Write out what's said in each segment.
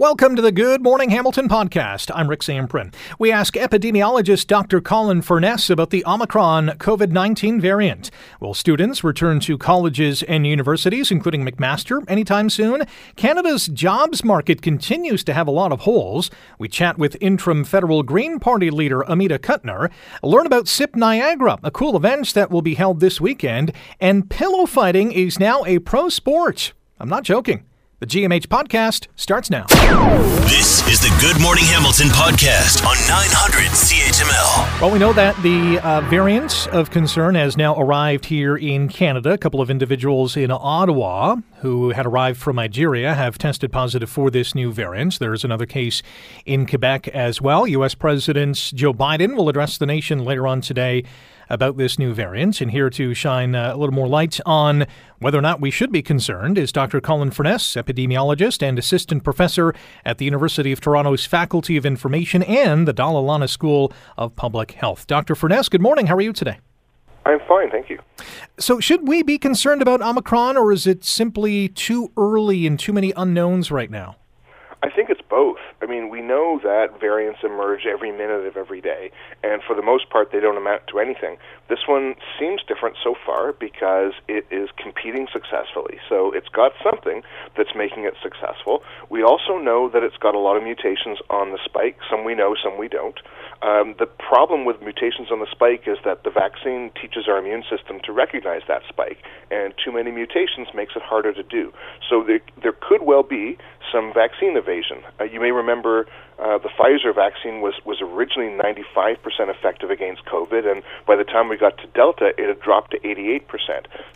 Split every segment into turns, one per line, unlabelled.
Welcome to the Good Morning Hamilton podcast. I'm Rick Zamperin. We ask epidemiologist Dr. Colin Furness about the Omicron COVID 19 variant. Will students return to colleges and universities, including McMaster, anytime soon? Canada's jobs market continues to have a lot of holes. We chat with interim federal Green Party leader Amita Kuttner, learn about SIP Niagara, a cool event that will be held this weekend, and pillow fighting is now a pro sport. I'm not joking. The GMH podcast starts now.
This is the Good Morning Hamilton podcast on 900 CHML.
Well, we know that the uh, variant of concern has now arrived here in Canada. A couple of individuals in Ottawa who had arrived from Nigeria have tested positive for this new variant. There's another case in Quebec as well. U.S. President Joe Biden will address the nation later on today about this new variant. And here to shine uh, a little more light on whether or not we should be concerned is Dr. Colin Furness, epidemiologist and assistant professor at the University of Toronto's Faculty of Information and the Dalla Lana School of Public Health. Dr. Furness, good morning. How are you today?
I'm fine, thank you.
So, should we be concerned about Omicron, or is it simply too early and too many unknowns right now?
I think it's both. I mean, we know that variants emerge every minute of every day, and for the most part, they don't amount to anything. This one seems different so far because it is competing successfully. So it's got something that's making it successful. We also know that it's got a lot of mutations on the spike. Some we know, some we don't. Um, the problem with mutations on the spike is that the vaccine teaches our immune system to recognize that spike, and too many mutations makes it harder to do. So there, there could well be some vaccine evasion. Uh, you may remember uh, the Pfizer vaccine was, was originally 95% effective against COVID, and by the time we got to Delta, it had dropped to 88%.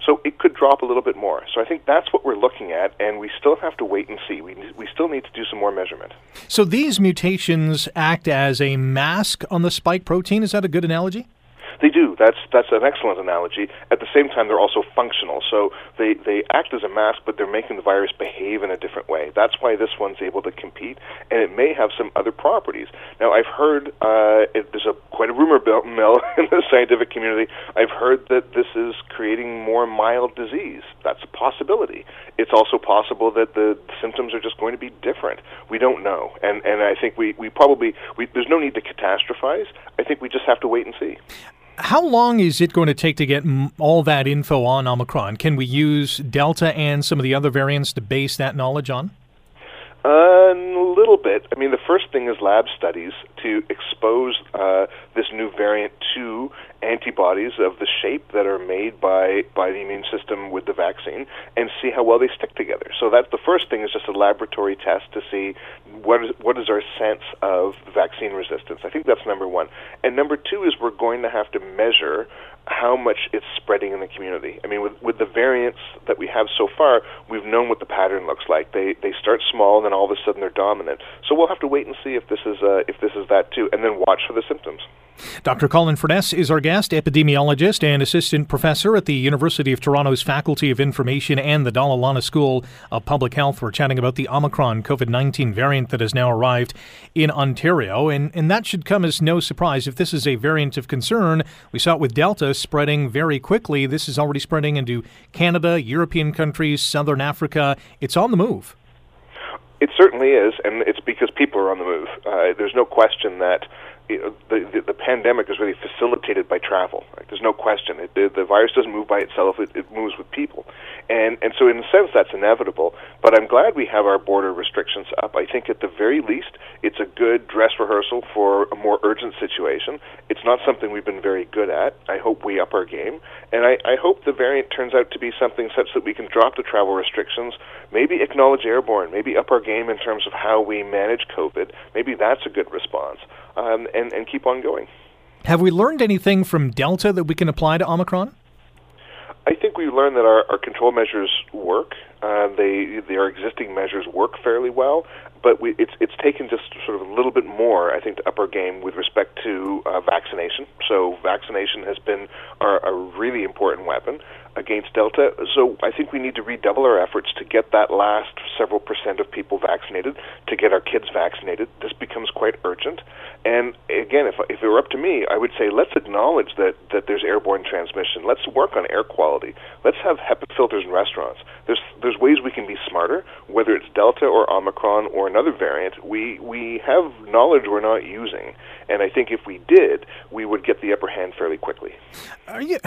So it could drop a little bit more. So I think that's what we're looking at, and we still have to wait and see. We, we still need to do some more measurement.
So these mutations act as a mask on the spike protein. Is that a good analogy?
They do. That's that's an excellent analogy. At the same time, they're also functional. So they they act as a mask, but they're making the virus behave in a different way. That's why this one's able to compete, and it may have some other properties. Now, I've heard uh, it, there's a quite a rumor mill in the scientific community. I've heard that this is creating more mild disease. That's a possibility. It's also possible that the symptoms are just going to be different. We don't know, and and I think we we probably we, there's no need to catastrophize. I think we just have to wait and see.
How long is it going to take to get all that info on Omicron? Can we use Delta and some of the other variants to base that knowledge on?
A little bit. I mean, the first thing is lab studies to expose uh, this new variant to antibodies of the shape that are made by by the immune system with the vaccine and see how well they stick together. So that's the first thing is just a laboratory test to see what is what is our sense of vaccine resistance. I think that's number 1. And number 2 is we're going to have to measure how much it's spreading in the community. I mean, with with the variants that we have so far, we've known what the pattern looks like. They they start small, and then all of a sudden they're dominant. So we'll have to wait and see if this is uh, if this is that too, and then watch for the symptoms.
Dr. Colin Furness is our guest, epidemiologist and assistant professor at the University of Toronto's Faculty of Information and the Lana School of Public Health. We're chatting about the Omicron COVID 19 variant that has now arrived in Ontario, and, and that should come as no surprise. If this is a variant of concern, we saw it with Delta spreading very quickly. This is already spreading into Canada, European countries, Southern Africa. It's on the move.
It certainly is, and it's because people are on the move. Uh, there's no question that the, the, the pandemic is really facilitated by travel. Right? There's no question. It, the, the virus doesn't move by itself; it, it moves with people, and and so in a sense that's inevitable. But I'm glad we have our border restrictions up. I think at the very least it's a good dress rehearsal for a more urgent situation. It's not something we've been very good at. I hope we up our game, and I, I hope the variant turns out to be something such that we can drop the travel restrictions, maybe acknowledge airborne, maybe up our game in terms of how we manage COVID. Maybe that's a good response um, and, and keep on going.
Have we learned anything from Delta that we can apply to Omicron?
I think we've learned that our, our control measures work. Uh, they, their existing measures work fairly well, but we, it's it's taken just sort of a little bit more, I think, to up our game with respect to uh, vaccination. So vaccination has been our, a really important weapon against Delta. So I think we need to redouble our efforts to get that last several percent of people vaccinated, to get our kids vaccinated. This becomes quite urgent. And again, if, if it were up to me, I would say let's acknowledge that, that there's airborne transmission. Let's work on air quality. Let's have HEPA filters in restaurants. There's, there's ways we can be smarter, whether it's Delta or Omicron or another variant, we we have knowledge we're not using, and I think if we did, we would get the upper hand fairly quickly.
Are you,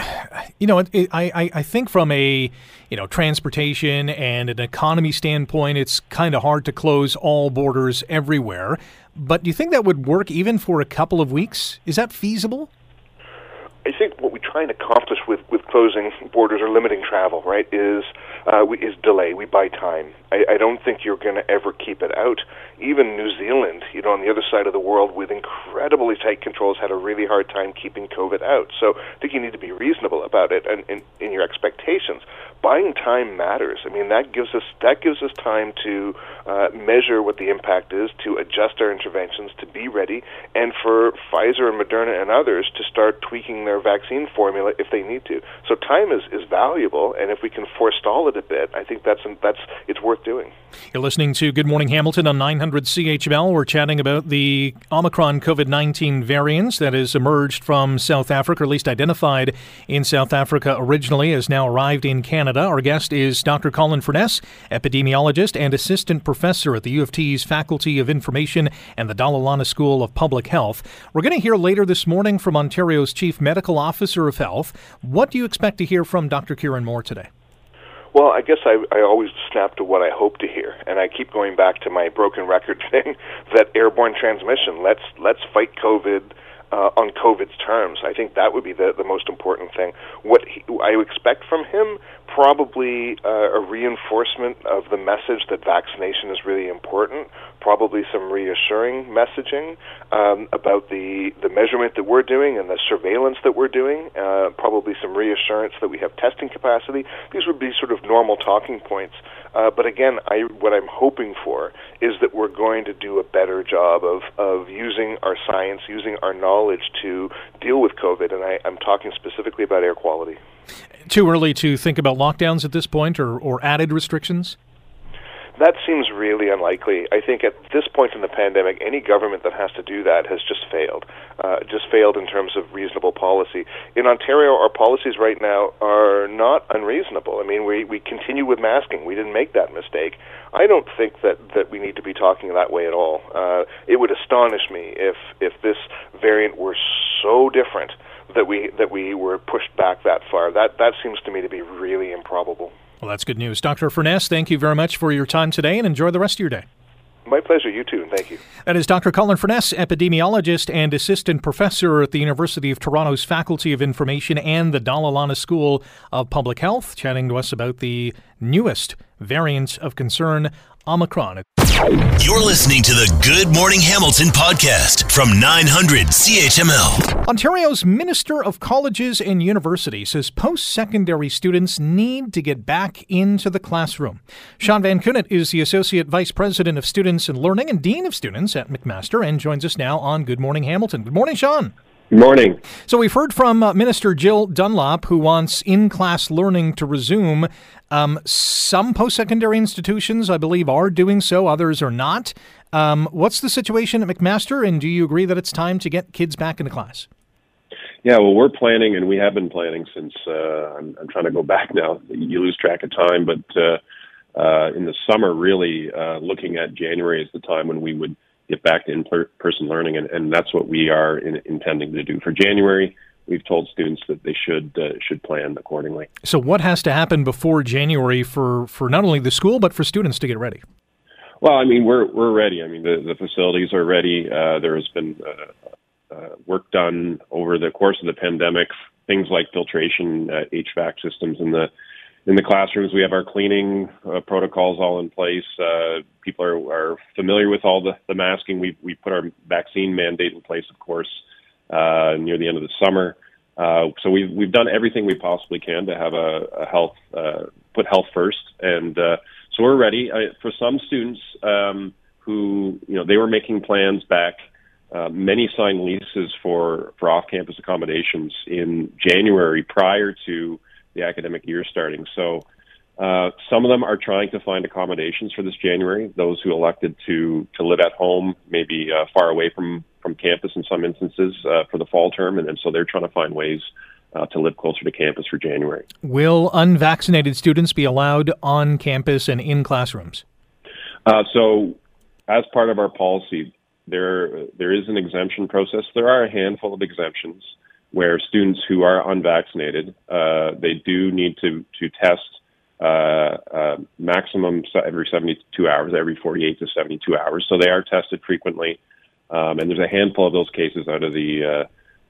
you know, it, it, I I think from a you know transportation and an economy standpoint, it's kind of hard to close all borders everywhere. But do you think that would work even for a couple of weeks? Is that feasible?
I think what we try and accomplish with, with closing borders or limiting travel, right, is uh, we, is delay. We buy time. I, I don't think you're going to ever keep it out. Even New Zealand, you know, on the other side of the world with incredibly tight controls, had a really hard time keeping COVID out. So I think you need to be reasonable about it and in, in your expectations. Buying time matters. I mean, that gives us that gives us time to uh, measure what the impact is, to adjust our interventions, to be ready, and for Pfizer and Moderna and others to start tweaking their vaccine formula if they need to. So time is, is valuable, and if we can forestall it a bit, I think that's that's it's worth doing.
You're listening to Good Morning Hamilton on 900 CHML. We're chatting about the Omicron COVID 19 variants that has emerged from South Africa, or at least identified in South Africa originally, has now arrived in Canada. Our guest is Dr. Colin Furness, epidemiologist and assistant professor at the U of T's Faculty of Information and the Dalla Lana School of Public Health. We're going to hear later this morning from Ontario's Chief Medical Officer of Health. What do you expect to hear from Dr. Kieran Moore today?
Well, I guess I, I always snap to what I hope to hear, and I keep going back to my broken record thing that airborne transmission. Let's let's fight COVID uh, on COVID's terms. I think that would be the the most important thing. What he, I expect from him probably uh, a reinforcement of the message that vaccination is really important. Probably some reassuring messaging um, about the the measurement that we're doing and the surveillance that we're doing. Uh, probably some reassurance that we have testing capacity. These would be sort of normal talking points. Uh, but again, I, what I'm hoping for is that we're going to do a better job of, of using our science, using our knowledge to deal with COVID. And I, I'm talking specifically about air quality.
Too early to think about lockdowns at this point or, or added restrictions?
That seems really unlikely. I think at this point in the pandemic, any government that has to do that has just failed. Uh, just failed in terms of reasonable policy. In Ontario, our policies right now are not unreasonable. I mean, we, we continue with masking. We didn't make that mistake. I don't think that, that we need to be talking that way at all. Uh, it would astonish me if, if this variant were so different that we that we were pushed back that far. That that seems to me to be really improbable.
Well, that's good news. Dr. Furness, thank you very much for your time today and enjoy the rest of your day.
My pleasure. You too. Thank you.
That is Dr. Colin Furness, epidemiologist and assistant professor at the University of Toronto's Faculty of Information and the Dalla Lana School of Public Health, chatting to us about the newest variant of concern, Omicron.
You're listening to the Good Morning Hamilton podcast from 900 CHML.
Ontario's Minister of Colleges and Universities says post secondary students need to get back into the classroom. Sean Van Koughnett is the Associate Vice President of Students and Learning and Dean of Students at McMaster and joins us now on Good Morning Hamilton. Good morning, Sean.
Good morning.
So we've heard from uh, Minister Jill Dunlop, who wants in-class learning to resume. Um, some post-secondary institutions, I believe, are doing so. Others are not. Um, what's the situation at McMaster, and do you agree that it's time to get kids back into class?
Yeah, well, we're planning, and we have been planning since. Uh, I'm, I'm, trying to go back now. You lose track of time, but uh, uh, in the summer, really uh, looking at January is the time when we would get back to in-person learning, and, and that's what we are in, intending to do for January. We've told students that they should uh, should plan accordingly.
So, what has to happen before January for, for not only the school but for students to get ready?
Well, I mean, we're we're ready. I mean, the, the facilities are ready. Uh, there has been uh, uh work done over the course of the pandemic. Things like filtration, uh, HVAC systems in the in the classrooms. We have our cleaning uh, protocols all in place. Uh, people are, are familiar with all the, the masking. We we put our vaccine mandate in place, of course, uh, near the end of the summer. Uh, so we've we've done everything we possibly can to have a, a health uh, put health first, and uh, so we're ready. I, for some students um, who you know they were making plans back. Uh, many signed leases for, for off-campus accommodations in January prior to the academic year starting. So uh, some of them are trying to find accommodations for this January. Those who elected to to live at home, maybe uh, far away from from campus in some instances uh, for the fall term, and, and so they're trying to find ways uh, to live closer to campus for January.
Will unvaccinated students be allowed on campus and in classrooms?
Uh, so as part of our policy, there there is an exemption process. There are a handful of exemptions where students who are unvaccinated uh, they do need to to test uh, uh, maximum every 72 hours, every 48 to 72 hours. So they are tested frequently, um, and there's a handful of those cases out of the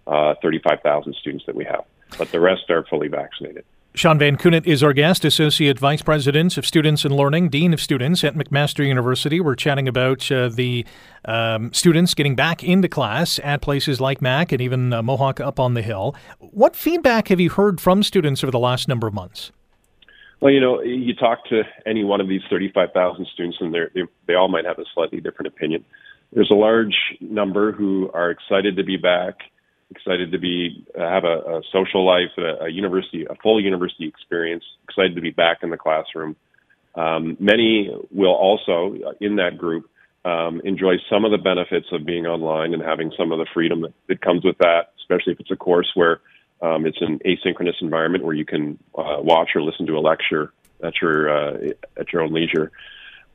uh, uh, 35,000 students that we have, but the rest are fully vaccinated.
Sean Van Koughnett is our guest, Associate Vice President of Students and Learning, Dean of Students at McMaster University. We're chatting about uh, the um, students getting back into class at places like Mac and even uh, Mohawk up on the hill. What feedback have you heard from students over the last number of months?
Well, you know, you talk to any one of these 35,000 students, and they they all might have a slightly different opinion. There's a large number who are excited to be back excited to be uh, have a, a social life, a, a, university, a full university experience. Excited to be back in the classroom. Um, many will also, uh, in that group, um, enjoy some of the benefits of being online and having some of the freedom that, that comes with that. Especially if it's a course where um, it's an asynchronous environment where you can uh, watch or listen to a lecture at your uh, at your own leisure.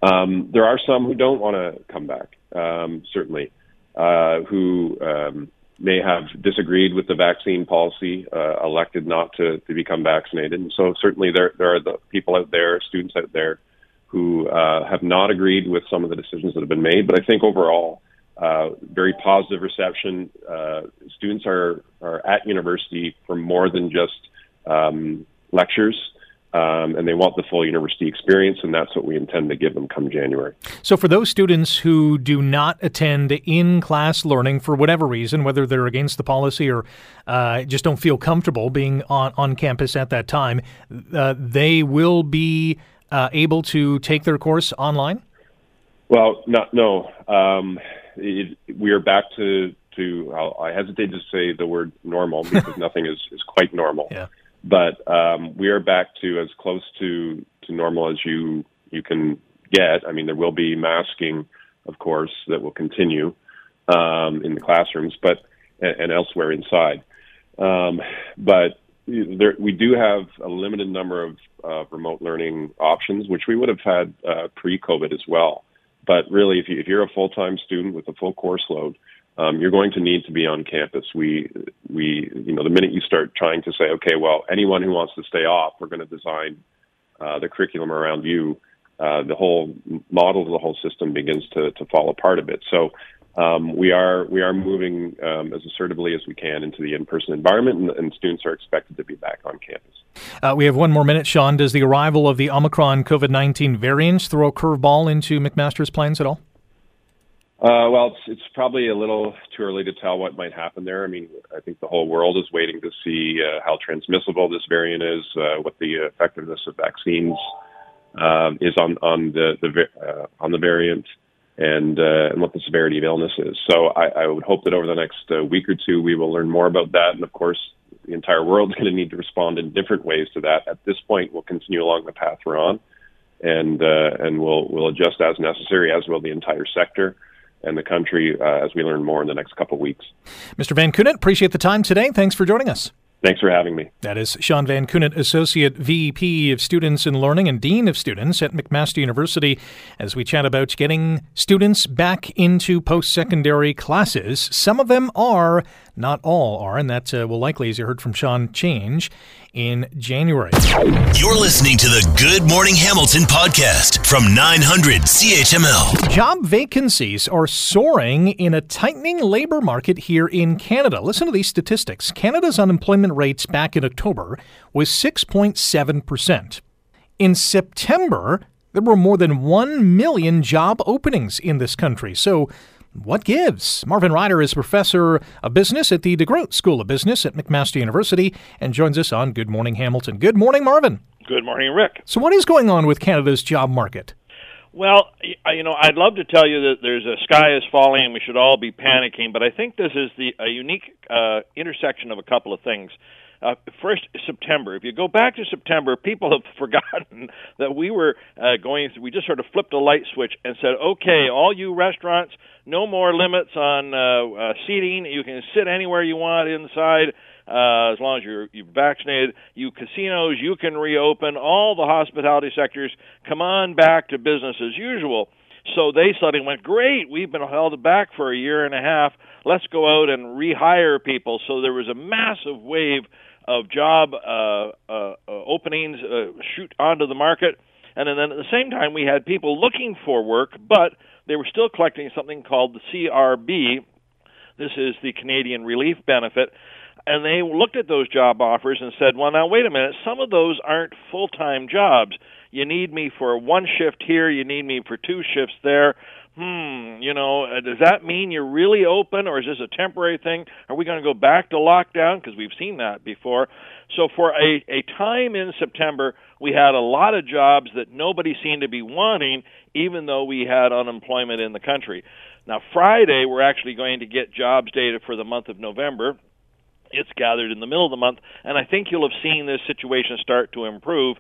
Um, there are some who don't want to come back. Um, certainly, uh, who um, may have disagreed with the vaccine policy, uh, elected not to, to become vaccinated. And so certainly there, there are the people out there, students out there, who uh, have not agreed with some of the decisions that have been made. But I think overall, uh, very positive reception. Uh, students are, are at university for more than just um, lectures um, and they want the full university experience, and that's what we intend to give them come January.
So, for those students who do not attend in class learning for whatever reason, whether they're against the policy or uh, just don't feel comfortable being on, on campus at that time, uh, they will be uh, able to take their course online?
Well, not, no. Um, it, we are back to, to I'll, I hesitate to say the word normal because nothing is, is quite normal.
Yeah
but um, we are back to as close to, to normal as you you can get. I mean, there will be masking, of course, that will continue um, in the classrooms, but and, and elsewhere inside. Um, but there, we do have a limited number of uh, remote learning options, which we would have had uh, pre-COVID as well. But really, if, you, if you're a full-time student with a full course load, um, you're going to need to be on campus. We, we, you know, the minute you start trying to say, okay, well, anyone who wants to stay off, we're going to design uh, the curriculum around you. Uh, the whole model of the whole system begins to, to fall apart a bit. So um, we are we are moving um, as assertively as we can into the in-person environment, and, and students are expected to be back on campus.
Uh, we have one more minute, Sean. Does the arrival of the Omicron COVID nineteen variants throw a curveball into McMaster's plans at all?
Uh, well, it's, it's probably a little too early to tell what might happen there. I mean, I think the whole world is waiting to see uh, how transmissible this variant is, uh, what the effectiveness of vaccines um, is on on the, the uh, on the variant, and uh, and what the severity of illness is. So I, I would hope that over the next uh, week or two we will learn more about that, and of course the entire world is going to need to respond in different ways to that. At this point, we'll continue along the path we're on, and and we'll we'll adjust as necessary, as will the entire sector and the country uh, as we learn more in the next couple weeks.
Mr. Van Koughnett, appreciate the time today. Thanks for joining us.
Thanks for having me.
That is Sean Van Koughnett, Associate VP of Students and Learning and Dean of Students at McMaster University, as we chat about getting students back into post secondary classes. Some of them are, not all are, and that uh, will likely, as you heard from Sean, change in January.
You're listening to the Good Morning Hamilton podcast from 900 CHML.
Job vacancies are soaring in a tightening labor market here in Canada. Listen to these statistics Canada's unemployment rates back in October was 6.7%. In September, there were more than 1 million job openings in this country. So what gives? Marvin Ryder is professor of business at the DeGroote School of Business at McMaster University and joins us on Good Morning Hamilton. Good morning, Marvin.
Good morning, Rick.
So, what is going on with Canada's job market?
Well, you know, I'd love to tell you that there's a sky is falling and we should all be panicking, but I think this is the a unique uh, intersection of a couple of things. Uh, first, September. If you go back to September, people have forgotten that we were uh, going. Through, we just sort of flipped a light switch and said, "Okay, all you restaurants, no more limits on uh, uh, seating. You can sit anywhere you want inside." Uh, as long as you're, you're vaccinated. You casinos, you can reopen. All the hospitality sectors, come on back to business as usual. So they suddenly went, great, we've been held back for a year and a half. Let's go out and rehire people. So there was a massive wave of job uh, uh, openings uh, shoot onto the market. And then at the same time, we had people looking for work, but they were still collecting something called the CRB. This is the Canadian Relief Benefit. And they looked at those job offers and said, well, now, wait a minute, some of those aren't full time jobs. You need me for one shift here, you need me for two shifts there hmm, you know, uh, does that mean you're really open or is this a temporary thing? Are we going to go back to lockdown? Because we've seen that before. So for a, a time in September, we had a lot of jobs that nobody seemed to be wanting, even though we had unemployment in the country. Now, Friday, we're actually going to get jobs data for the month of November. It's gathered in the middle of the month, and I think you'll have seen this situation start to improve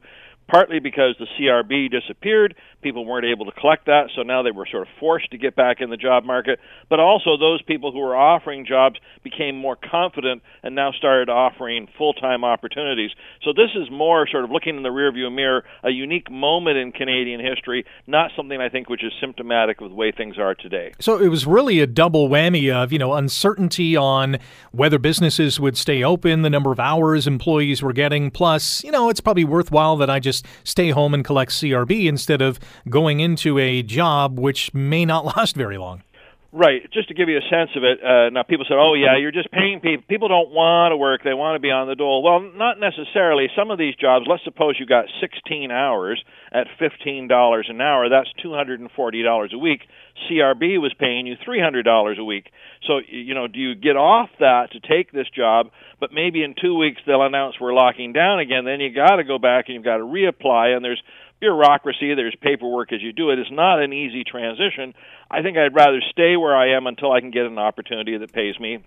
partly because the CRB disappeared. People weren't able to collect that, so now they were sort of forced to get back in the job market. But also, those people who were offering jobs became more confident and now started offering full time opportunities. So, this is more sort of looking in the rearview mirror, a unique moment in Canadian history, not something I think which is symptomatic of the way things are today.
So, it was really a double whammy of, you know, uncertainty on whether businesses would stay open, the number of hours employees were getting, plus, you know, it's probably worthwhile that I just just stay home and collect CRB instead of going into a job which may not last very long.
Right. Just to give you a sense of it, uh, now people said, "Oh yeah, you're just paying people. People don't want to work; they want to be on the dole." Well, not necessarily. Some of these jobs. Let's suppose you got 16 hours at $15 an hour. That's $240 a week. CRB was paying you $300 a week. So you know, do you get off that to take this job? But maybe in two weeks they'll announce we're locking down again. Then you got to go back and you've got to reapply, and there's bureaucracy, there's paperwork as you do it. It's not an easy transition. I think I'd rather stay where I am until I can get an opportunity that pays me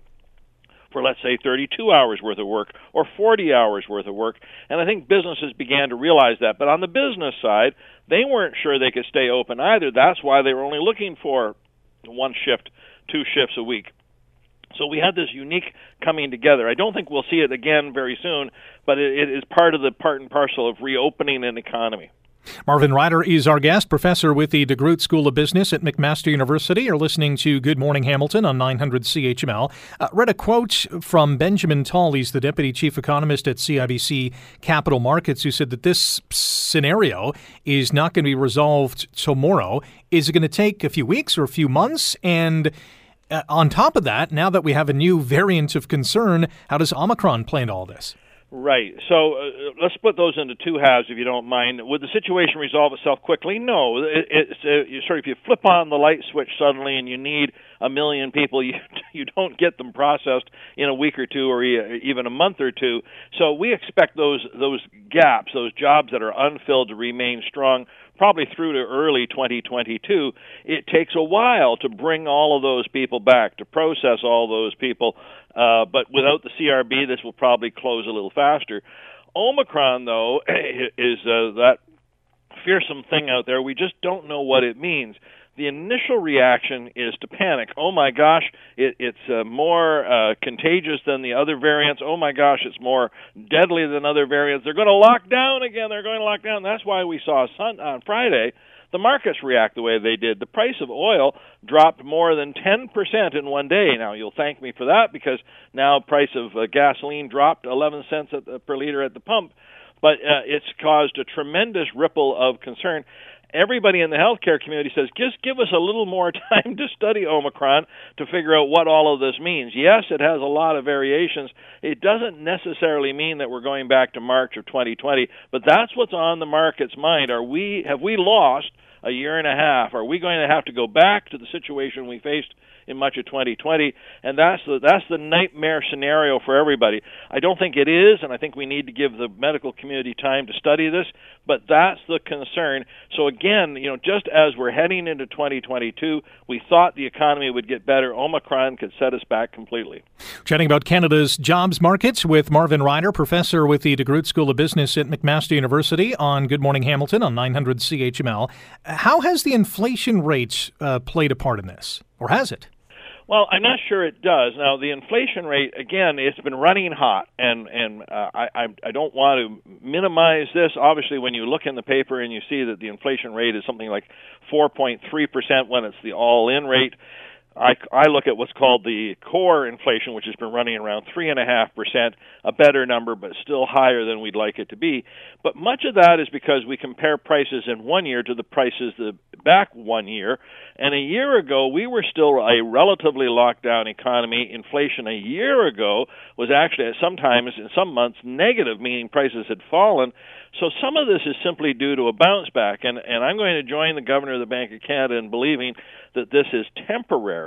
for let's say 32 hours worth of work or 40 hours worth of work. And I think businesses began to realize that. But on the business side, they weren't sure they could stay open either. That's why they were only looking for one shift, two shifts a week. So we had this unique coming together. I don't think we'll see it again very soon, but it, it is part of the part and parcel of reopening an economy.
Marvin Ryder is our guest, professor with the DeGroote School of Business at McMaster University. You're listening to Good Morning Hamilton on 900 CHML. Uh, read a quote from Benjamin Tal, he's the deputy chief economist at CIBC Capital Markets, who said that this scenario is not going to be resolved tomorrow. Is it going to take a few weeks or a few months? And uh, on top of that, now that we have a new variant of concern, how does Omicron play into all this?
Right. So uh, let's split those into two halves, if you don't mind. Would the situation resolve itself quickly? No. It, it's uh, sort of if you flip on the light switch suddenly and you need a million people, you you don't get them processed in a week or two or even a month or two. So we expect those those gaps, those jobs that are unfilled, to remain strong probably through to early 2022. It takes a while to bring all of those people back, to process all those people. Uh, but without the CRB, this will probably close a little faster. Omicron, though, is uh, that fearsome thing out there. We just don't know what it means the initial reaction is to panic. Oh my gosh, it, it's uh, more uh, contagious than the other variants. Oh my gosh, it's more deadly than other variants. They're going to lock down again. They're going to lock down. That's why we saw sun, on Friday the markets react the way they did. The price of oil dropped more than 10% in one day. Now you'll thank me for that because now price of uh, gasoline dropped 11 cents the, per liter at the pump but uh, it's caused a tremendous ripple of concern everybody in the healthcare community says just give us a little more time to study Omicron to figure out what all of this means. Yes, it has a lot of variations. It doesn't necessarily mean that we're going back to March of 2020, but that's what's on the market's mind. Are we have we lost a year and a half? Are we going to have to go back to the situation we faced in much of 2020, and that's the that's the nightmare scenario for everybody. I don't think it is, and I think we need to give the medical community time to study this. But that's the concern. So again, you know, just as we're heading into 2022, we thought the economy would get better. Omicron could set us back completely.
Chatting about Canada's jobs markets with Marvin Ryder, professor with the DeGroote School of Business at McMaster University, on Good Morning Hamilton on 900 CHML. How has the inflation rates uh, played a part in this, or has it?
Well, I'm not sure it does. Now, the inflation rate again, it's been running hot, and and uh, I I don't want to minimize this. Obviously, when you look in the paper and you see that the inflation rate is something like 4.3 percent when it's the all-in rate. I, I look at what's called the core inflation, which has been running around three and a half percent, a better number, but still higher than we'd like it to be. But much of that is because we compare prices in one year to the prices the back one year, and a year ago we were still a relatively locked down economy. Inflation a year ago was actually sometimes in some months negative, meaning prices had fallen. So some of this is simply due to a bounce back, and, and I'm going to join the governor of the Bank of Canada in believing that this is temporary,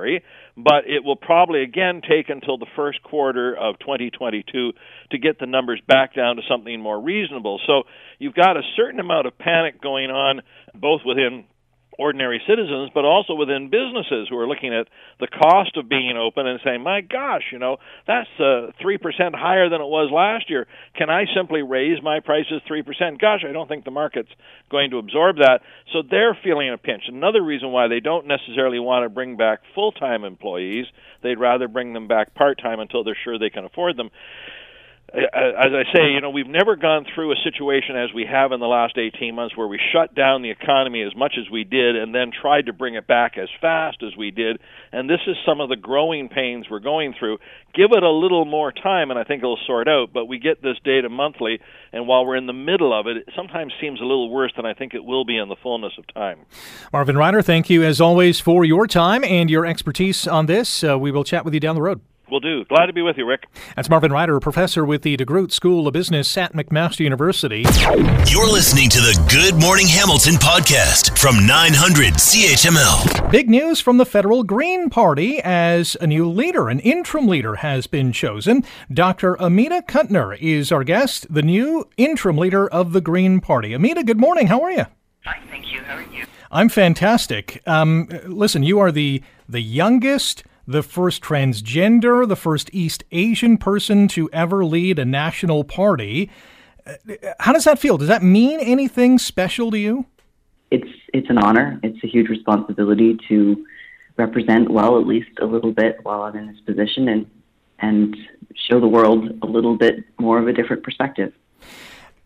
but it will probably again take until the first quarter of 2022 to get the numbers back down to something more reasonable. So you've got a certain amount of panic going on both within ordinary citizens, but also within businesses who are looking at the cost of being open and saying, "My gosh, you know, that's uh, three uh, percent higher than it was last year. Can I simply raise my prices three percent? Gosh, I don't think the market's going to absorb that." So they're feeling a pinch. Another reason why they don't necessarily want to bring back full-time employees; they'd rather bring them back part-time until they're sure they can afford them as I say, you know, we've never gone through a situation as we have in the last 18 months where we shut down the economy as much as we did and then tried to bring it back as fast as we did. And this is some of the growing pains we're going through. Give it a little more time and I think it'll sort out, but we get this data monthly and while we're in the middle of it, it sometimes seems a little worse than I think it will be in the fullness of time.
Marvin Ryder, thank you as always for your time and your expertise on this. Uh, we will chat with you down the road.
Will do. Glad to be with you, Rick.
That's Marvin Ryder, professor with the DeGroote School of Business at McMaster University.
You're listening to the Good Morning Hamilton podcast from 900 CHML.
Big news from the federal Green Party as a new leader, an interim leader, has been chosen. Dr. Amita Kuttner is our guest, the new interim leader of the Green Party. Amita, good morning. How are you?
Fine, thank you. How are you?
I'm fantastic. Um, listen, you are the the youngest the first transgender, the first East Asian person to ever lead a national party. Uh, how does that feel? Does that mean anything special to you?
It's it's an honor. It's a huge responsibility to represent well, at least a little bit, while I'm in this position, and and show the world a little bit more of a different perspective.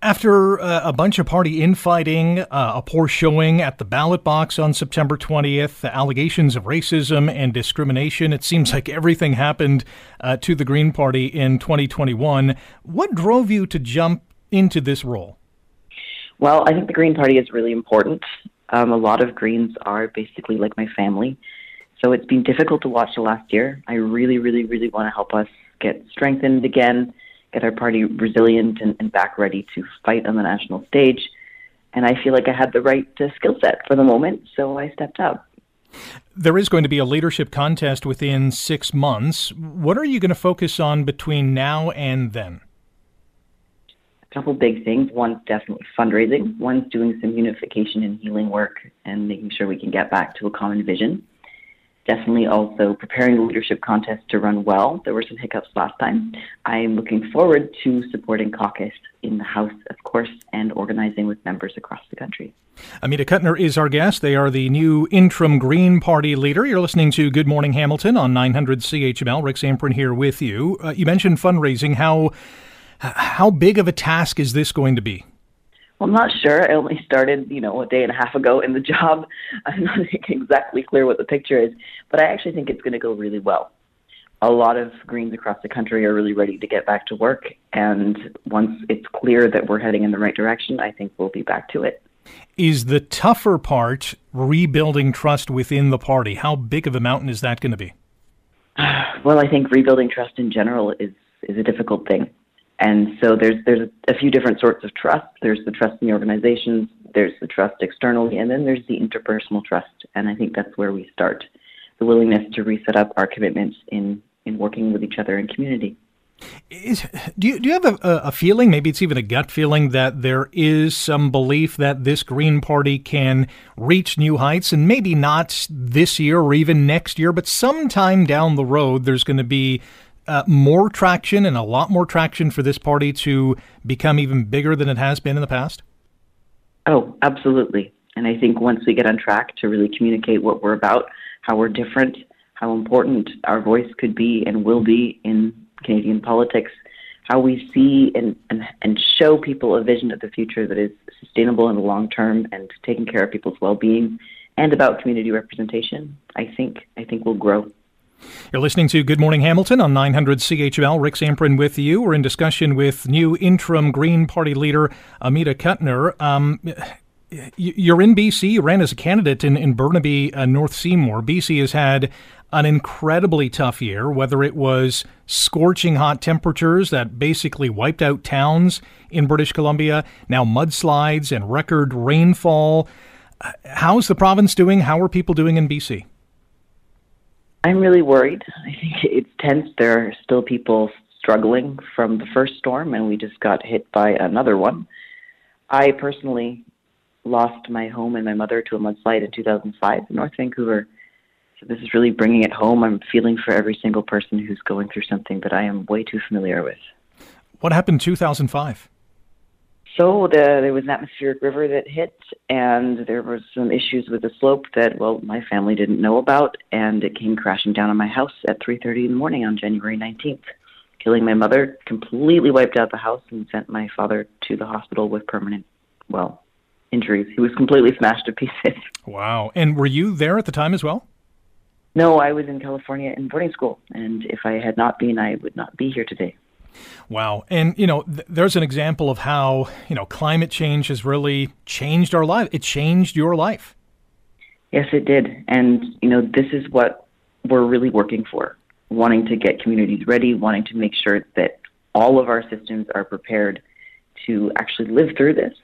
After uh, a bunch of party infighting, uh, a poor showing at the ballot box on September 20th, the allegations of racism and discrimination, it seems like everything happened uh, to the Green Party in 2021. What drove you to jump into this role?
Well, I think the Green Party is really important. Um, a lot of Greens are basically like my family. So it's been difficult to watch the last year. I really, really, really want to help us get strengthened again get our party resilient and, and back ready to fight on the national stage. And I feel like I had the right uh, skill set for the moment, so I stepped up.
There is going to be a leadership contest within six months. What are you going to focus on between now and then?
A couple big things. One's definitely fundraising. One's doing some unification and healing work and making sure we can get back to a common vision definitely also preparing the leadership contest to run well. There were some hiccups last time. I'm looking forward to supporting caucus in the House, of course, and organizing with members across the country.
Amita Kuttner is our guest. They are the new interim Green Party leader. You're listening to Good Morning Hamilton on 900 CHML. Rick Zamperin here with you. Uh, you mentioned fundraising. How how big of a task is this going to be?
Well, I'm not sure. I only started, you know, a day and a half ago in the job. I'm not exactly clear what the picture is, but I actually think it's going to go really well. A lot of Greens across the country are really ready to get back to work, and once it's clear that we're heading in the right direction, I think we'll be back to it.
Is the tougher part rebuilding trust within the party? How big of a mountain is that going to be?
Well, I think rebuilding trust in general is is a difficult thing. And so there's there's a few different sorts of trust. There's the trust in the organizations, there's the trust externally, and then there's the interpersonal trust. And I think that's where we start. The willingness to reset up our commitments in in working with each other in community.
Is, do you do you have a, a feeling, maybe it's even a gut feeling, that there is some belief that this Green Party can reach new heights, and maybe not this year or even next year, but sometime down the road, there's going to be uh, more traction and a lot more traction for this party to become even bigger than it has been in the past?
Oh, absolutely. And I think once we get on track to really communicate what we're about, how we're different, how important our voice could be and will be in Canadian politics, how we see and, and, and show people a vision of the future that is sustainable in the long term and taking care of people's well being and about community representation, I think I think will grow.
You're listening to Good Morning Hamilton on 900 CHML. Rick Zamperin with you. We're in discussion with new interim Green Party leader Amita Kuttner. Um, you're in BC. You ran as a candidate in, in Burnaby, uh, North Seymour. BC has had an incredibly tough year, whether it was scorching hot temperatures that basically wiped out towns in British Columbia, now mudslides and record rainfall. How's the province doing? How are people doing in BC?
I'm really worried. I think it's tense. There are still people struggling from the first storm, and we just got hit by another one. I personally lost my home and my mother to a mudslide in 2005 in North Vancouver. So this is really bringing it home. I'm feeling for every single person who's going through something that I am way too familiar with.
What happened in 2005?
So the, there was an atmospheric river that hit, and there were some issues with the slope that, well, my family didn't know about, and it came crashing down on my house at 3:30 in the morning on January 19th, killing my mother, completely wiped out the house, and sent my father to the hospital with permanent, well, injuries. He was completely smashed to pieces.
Wow! And were you there at the time as well?
No, I was in California in boarding school, and if I had not been, I would not be here today.
Wow. And, you know, th- there's an example of how, you know, climate change has really changed our life. It changed your life.
Yes, it did. And, you know, this is what we're really working for wanting to get communities ready, wanting to make sure that all of our systems are prepared to actually live through this,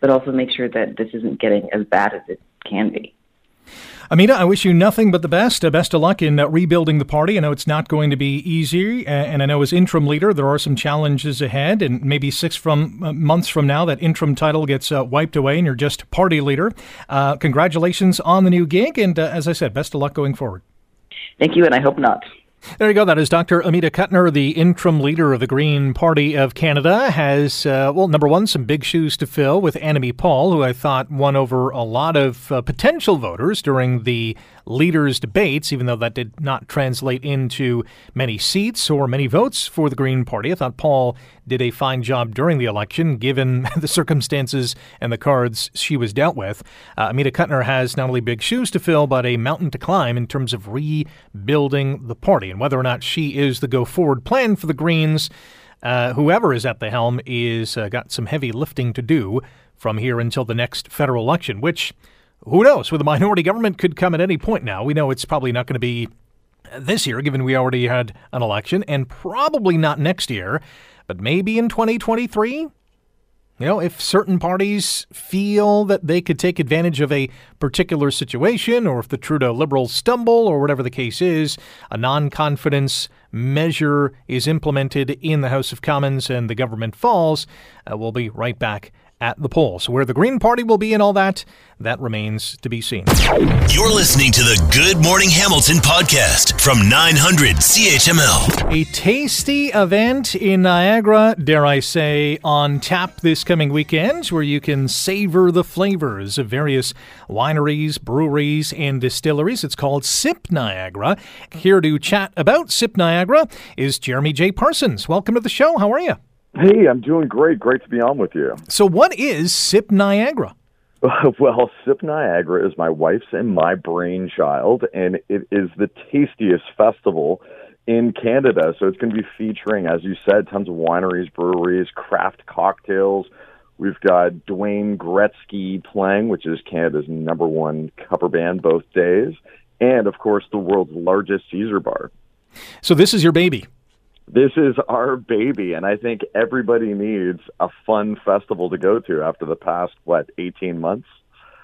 but also make sure that this isn't getting as bad as it can be.
Amita, I wish you nothing but the best. Uh, best of luck in uh, rebuilding the party. I know it's not going to be easy, uh, and I know as interim leader there are some challenges ahead, and maybe six from months from now that interim title gets wiped away, and you're just party leader. Congratulations on the new gig, and as I said, best of luck going forward.
Thank you, and I hope not.
There you go. That is Dr. Amita Kuttner, the interim leader of the Green Party of Canada, has, uh, well, number one, some big shoes to fill with Annamie Paul, who I thought won over a lot of uh, potential voters during the leaders' debates, even though that did not translate into many seats or many votes for the Green Party. I thought Paul did a fine job during the election, given the circumstances and the cards she was dealt with. Uh, Amita Kuttner has not only big shoes to fill, but a mountain to climb in terms of rebuilding the party. And whether or not she is the go forward plan for the Greens, uh, whoever is at the helm is uh, got some heavy lifting to do from here until the next federal election, which who knows? With a minority government could come at any point now. We know it's probably not going to be this year, given we already had an election, and probably not next year, but maybe in 2023. You know, if certain parties feel that they could take advantage of a particular situation, or if the Trudeau Liberals stumble, or whatever the case is, a non confidence measure is implemented in the House of Commons and the government falls, uh, we'll be right back at the polls. Where the Green Party will be and all that, that remains to be seen.
You're listening to the Good Morning Hamilton podcast from 900 CHML.
A tasty event in Niagara, dare I say, on tap this coming weekend, where you can savor the flavors of various wineries, breweries, and distilleries. It's called Sip Niagara. Here to chat about Sip Niagara is Jeremy J. Parsons. Welcome to the show. How are you?
Hey, I'm doing great. Great to be on with you.
So, what is SIP Niagara?
well, SIP Niagara is my wife's and my brainchild, and it is the tastiest festival in Canada. So, it's going to be featuring, as you said, tons of wineries, breweries, craft cocktails. We've got Dwayne Gretzky playing, which is Canada's number one cover band both days, and of course, the world's largest Caesar bar.
So, this is your baby
this is our baby, and I think everybody needs a fun festival to go to after the past what eighteen months.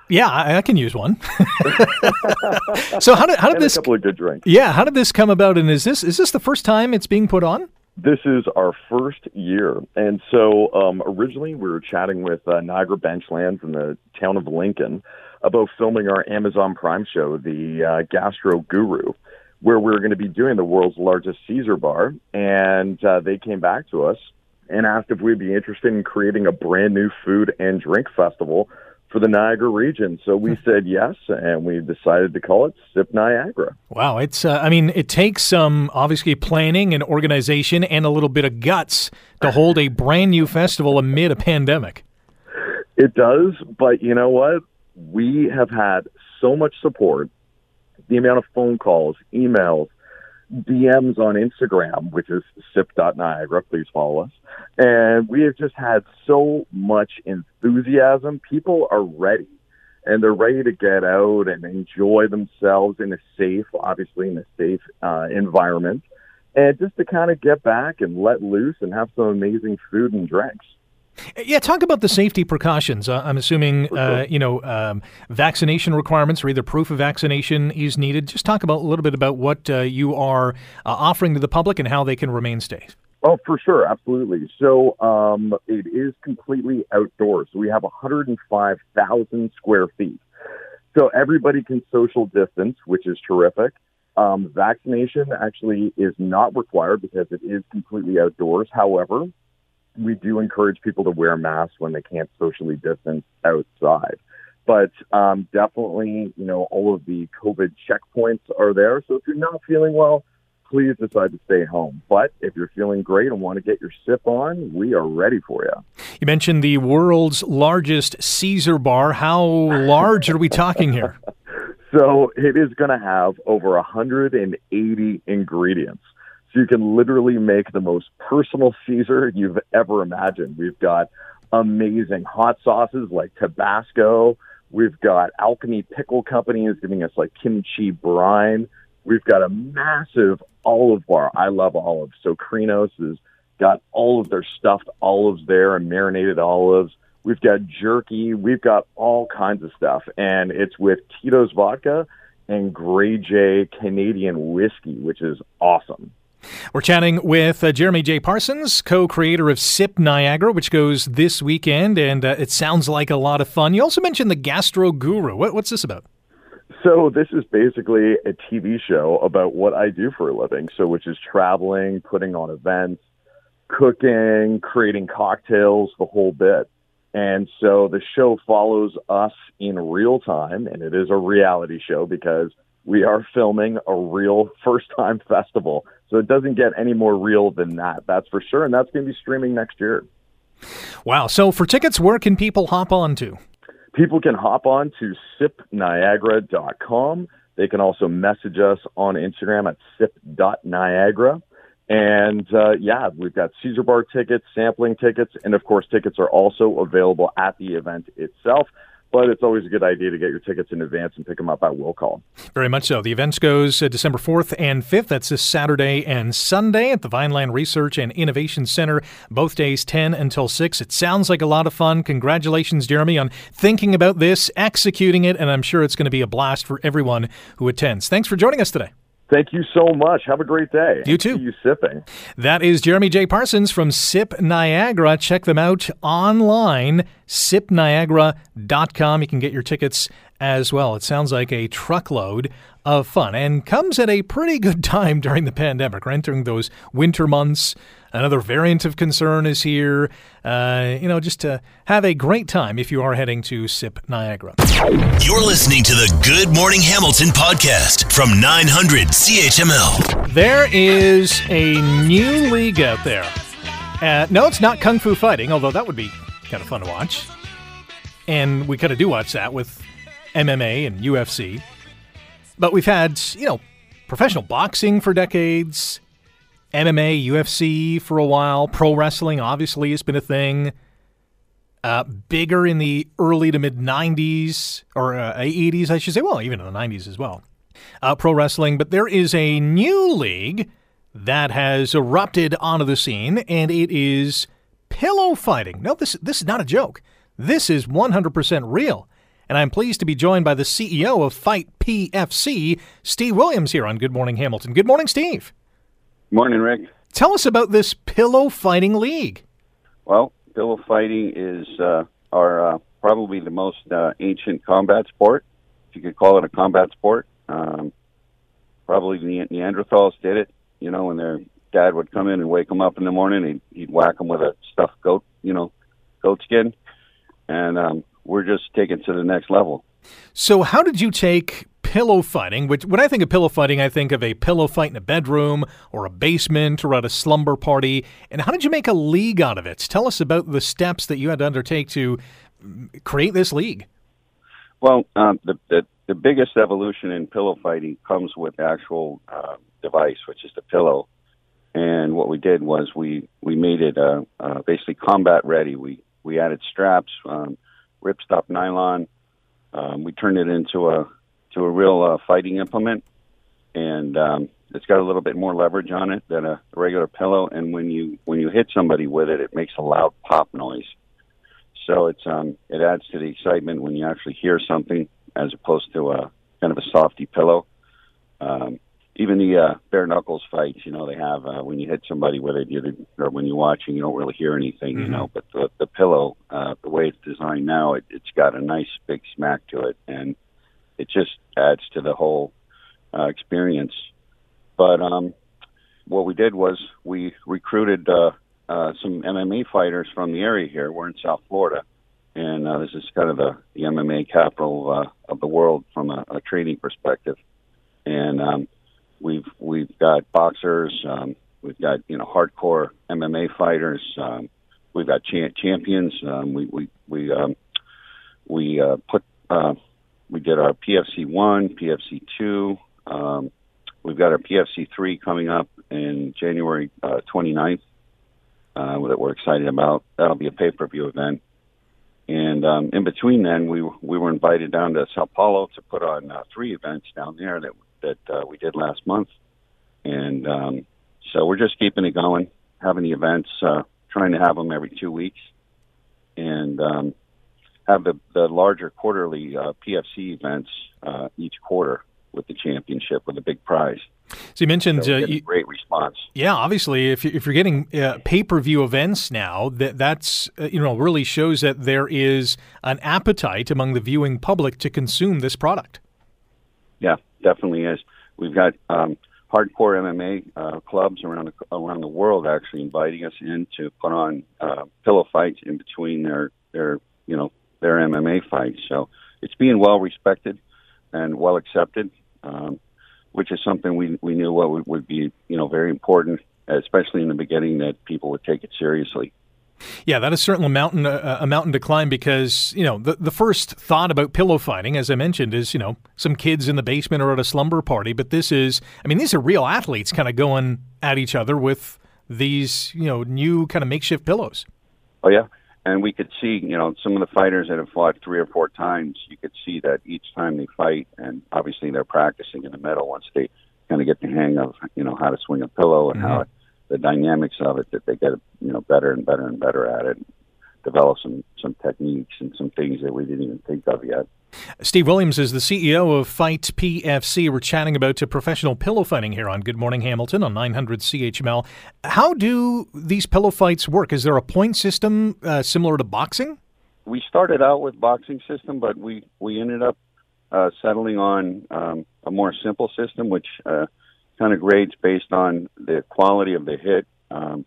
Yeah, I, I can use one. so how did how did
and
this
couple of good drinks?
Yeah, how did this come about? And is this is this the first time it's being put on?
This is our first year, and so um, originally we were chatting with uh, Niagara Benchlands in the town of Lincoln about filming our Amazon Prime show, The uh, Gastro Guru where we were going to be doing the world's largest Caesar bar. And uh, they came back to us and asked if we'd be interested in creating a brand new food and drink festival for the Niagara region. So we said yes, and we decided to call it SIP Niagara.
Wow, it's uh, I mean, it takes some obviously planning and organization and a little bit of guts to hold a brand new festival amid a pandemic.
It does, but you know what? We have had so much support. The amount of phone calls, emails, DMs on Instagram, which is sip.niagara. Please follow us. And we have just had so much enthusiasm. People are ready and they're ready to get out and enjoy themselves in a safe, obviously in a safe uh, environment, and just to kind of get back and let loose and have some amazing food and drinks.
Yeah, talk about the safety precautions. Uh, I'm assuming, sure. uh, you know, um, vaccination requirements or either proof of vaccination is needed. Just talk about a little bit about what uh, you are uh, offering to the public and how they can remain safe.
Oh, for sure, absolutely. So um, it is completely outdoors. So we have 105,000 square feet. So everybody can social distance, which is terrific. Um, vaccination actually is not required because it is completely outdoors. However, we do encourage people to wear masks when they can't socially distance outside. But um, definitely, you know, all of the COVID checkpoints are there. So if you're not feeling well, please decide to stay home. But if you're feeling great and want to get your sip on, we are ready for you.
You mentioned the world's largest Caesar bar. How large are we talking here?
So it is going to have over 180 ingredients. So you can literally make the most personal Caesar you've ever imagined. We've got amazing hot sauces like Tabasco. We've got Alchemy Pickle Company is giving us like kimchi brine. We've got a massive olive bar. I love olives. So Krinos has got all of their stuffed olives there and marinated olives. We've got jerky. We've got all kinds of stuff. And it's with Tito's vodka and Grey J Canadian whiskey, which is awesome.
We're chatting with uh, Jeremy J. Parsons, co creator of SIP Niagara, which goes this weekend, and uh, it sounds like a lot of fun. You also mentioned the Gastro Guru. What, what's this about?
So, this is basically a TV show about what I do for a living. So, which is traveling, putting on events, cooking, creating cocktails, the whole bit. And so the show follows us in real time, and it is a reality show because we are filming a real first time festival. So it doesn't get any more real than that, that's for sure. And that's going to be streaming next year.
Wow. So for tickets, where can people hop on to?
People can hop on to sipniagara.com. They can also message us on Instagram at sip.niagara. And uh, yeah, we've got Caesar Bar tickets, sampling tickets, and of course, tickets are also available at the event itself but it's always a good idea to get your tickets in advance and pick them up at will call.
Very much so. The event goes uh, December 4th and 5th. That's this Saturday and Sunday at the Vineland Research and Innovation Center, both days 10 until 6. It sounds like a lot of fun. Congratulations, Jeremy, on thinking about this, executing it, and I'm sure it's going to be a blast for everyone who attends. Thanks for joining us today.
Thank you so much. Have a great day.
You too.
you sipping.
That is Jeremy J. Parsons from SIP Niagara. Check them out online, sipniagara.com. You can get your tickets as well. It sounds like a truckload of fun and comes at a pretty good time during the pandemic. We're those winter months. Another variant of concern is here. Uh, you know, just to have a great time if you are heading to SIP Niagara.
You're listening to the Good Morning Hamilton podcast from 900 CHML.
There is a new league out there. Uh, no, it's not Kung Fu Fighting, although that would be kind of fun to watch. And we kind of do watch that with MMA and UFC. But we've had, you know, professional boxing for decades, MMA, UFC for a while, pro wrestling obviously has been a thing. Uh, bigger in the early to mid 90s, or uh, 80s, I should say. Well, even in the 90s as well. Uh, pro wrestling, but there is a new league that has erupted onto the scene, and it is pillow fighting. No, this, this is not a joke. This is 100% real and I'm pleased to be joined by the CEO of Fight PFC, Steve Williams, here on Good Morning Hamilton. Good morning, Steve.
Morning, Rick.
Tell us about this pillow fighting league.
Well, pillow fighting is uh, our uh, probably the most uh, ancient combat sport, if you could call it a combat sport. Um, probably the Neanderthals did it. You know, when their dad would come in and wake them up in the morning, he'd, he'd whack them with a stuffed goat, you know, goat skin, and um, we're just taking to the next level.
So, how did you take pillow fighting? Which, when I think of pillow fighting, I think of a pillow fight in a bedroom or a basement or at a slumber party. And how did you make a league out of it? Tell us about the steps that you had to undertake to create this league.
Well, um, the, the the biggest evolution in pillow fighting comes with the actual uh, device, which is the pillow. And what we did was we we made it uh, uh, basically combat ready. We we added straps, um, ripstop nylon. Um, we turned it into a to a real uh, fighting implement, and um, it's got a little bit more leverage on it than a regular pillow. And when you when you hit somebody with it, it makes a loud pop noise. So it's um, it adds to the excitement when you actually hear something as opposed to a kind of a softy pillow. Um, even the uh, bare knuckles fights, you know, they have uh, when you hit somebody with it, you or when you're watching, you don't really hear anything, mm-hmm. you know. But the the pillow, uh, the way it's designed now, it, it's got a nice big smack to it, and it just adds to the whole uh, experience. But um, what we did was we recruited uh, uh, some MMA fighters from the area here. We're in South Florida, and uh, this is kind of the, the MMA capital uh, of the world from a, a training perspective. And um, we've we've got boxers, um, we've got you know hardcore MMA fighters, um, we've got cha- champions. Um, we we we um, we uh, put uh, we did our PFC one, PFC two. Um, we've got our PFC three coming up in January uh, 29th uh, that we're excited about. That'll be a pay per view event. And um, in between then, we we were invited down to Sao Paulo to put on uh, three events down there that that uh, we did last month, and um, so we're just keeping it going, having the events, uh, trying to have them every two weeks, and um, have the the larger quarterly uh, PFC events uh, each quarter with the championship with a big prize.
So you mentioned
so uh, you, great response.
Yeah, obviously, if you, if you're getting uh, pay per view events now, that that's uh, you know really shows that there is an appetite among the viewing public to consume this product.
Yeah, definitely is. We've got um, hardcore MMA uh, clubs around the, around the world actually inviting us in to put on uh, pillow fights in between their their you know their MMA fights. So it's being well respected and well accepted. Um, which is something we we knew what would, would be you know very important, especially in the beginning, that people would take it seriously.
Yeah, that is certainly a mountain uh, a mountain to climb because you know the the first thought about pillow fighting, as I mentioned, is you know some kids in the basement or at a slumber party. But this is, I mean, these are real athletes kind of going at each other with these you know new kind of makeshift pillows.
Oh yeah, and we could see, you know, some of the fighters that have fought three or four times, you could see that each time they fight, and obviously they're practicing in the middle once they kind of get the hang of, you know, how to swing a pillow and mm-hmm. how it, the dynamics of it, that they get, you know, better and better and better at it, develop some some techniques and some things that we didn't even think of yet.
Steve Williams is the CEO of Fight PFC. We're chatting about professional pillow fighting here on Good Morning Hamilton on 900 CHML. How do these pillow fights work? Is there a point system uh, similar to boxing?
We started out with boxing system, but we, we ended up uh, settling on um, a more simple system, which uh, kind of grades based on the quality of the hit um,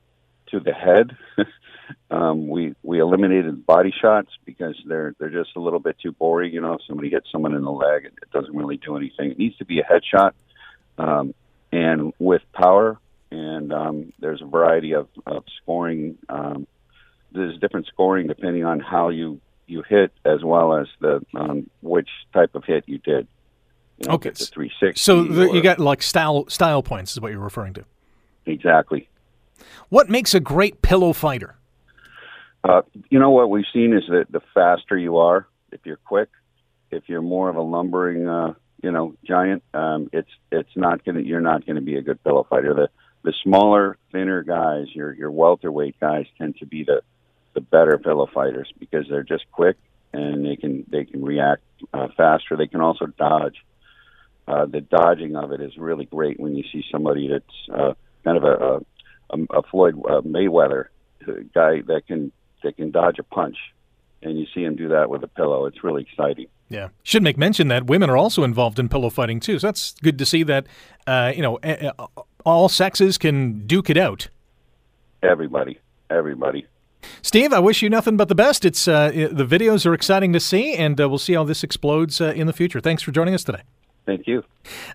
to the head. Um, we we eliminated body shots because they're they're just a little bit too boring. You know, if somebody hits someone in the leg, it, it doesn't really do anything. It needs to be a headshot, um, and with power. And um, there's a variety of, of scoring. Um, there's different scoring depending on how you you hit, as well as the um, which type of hit you did. You know,
okay,
the 360.
So the, or, you got like style style points is what you're referring to.
Exactly.
What makes a great pillow fighter?
Uh, you know what we've seen is that the faster you are, if you're quick, if you're more of a lumbering, uh, you know, giant, um, it's it's not gonna you're not gonna be a good pillow fighter. The the smaller, thinner guys, your your welterweight guys, tend to be the the better pillow fighters because they're just quick and they can they can react uh, faster. They can also dodge. Uh, the dodging of it is really great when you see somebody that's uh, kind of a, a, a Floyd uh, Mayweather guy that can that can dodge a punch, and you see him do that with a pillow. It's really exciting.
Yeah, should make mention that women are also involved in pillow fighting too. So that's good to see that uh, you know all sexes can duke it out.
Everybody, everybody.
Steve, I wish you nothing but the best. It's uh, the videos are exciting to see, and uh, we'll see how this explodes uh, in the future. Thanks for joining us today.
Thank you.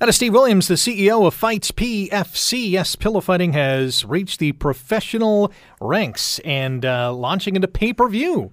That is Steve Williams, the CEO of Fights PFC. Yes, pillow fighting has reached the professional ranks and uh, launching into pay per view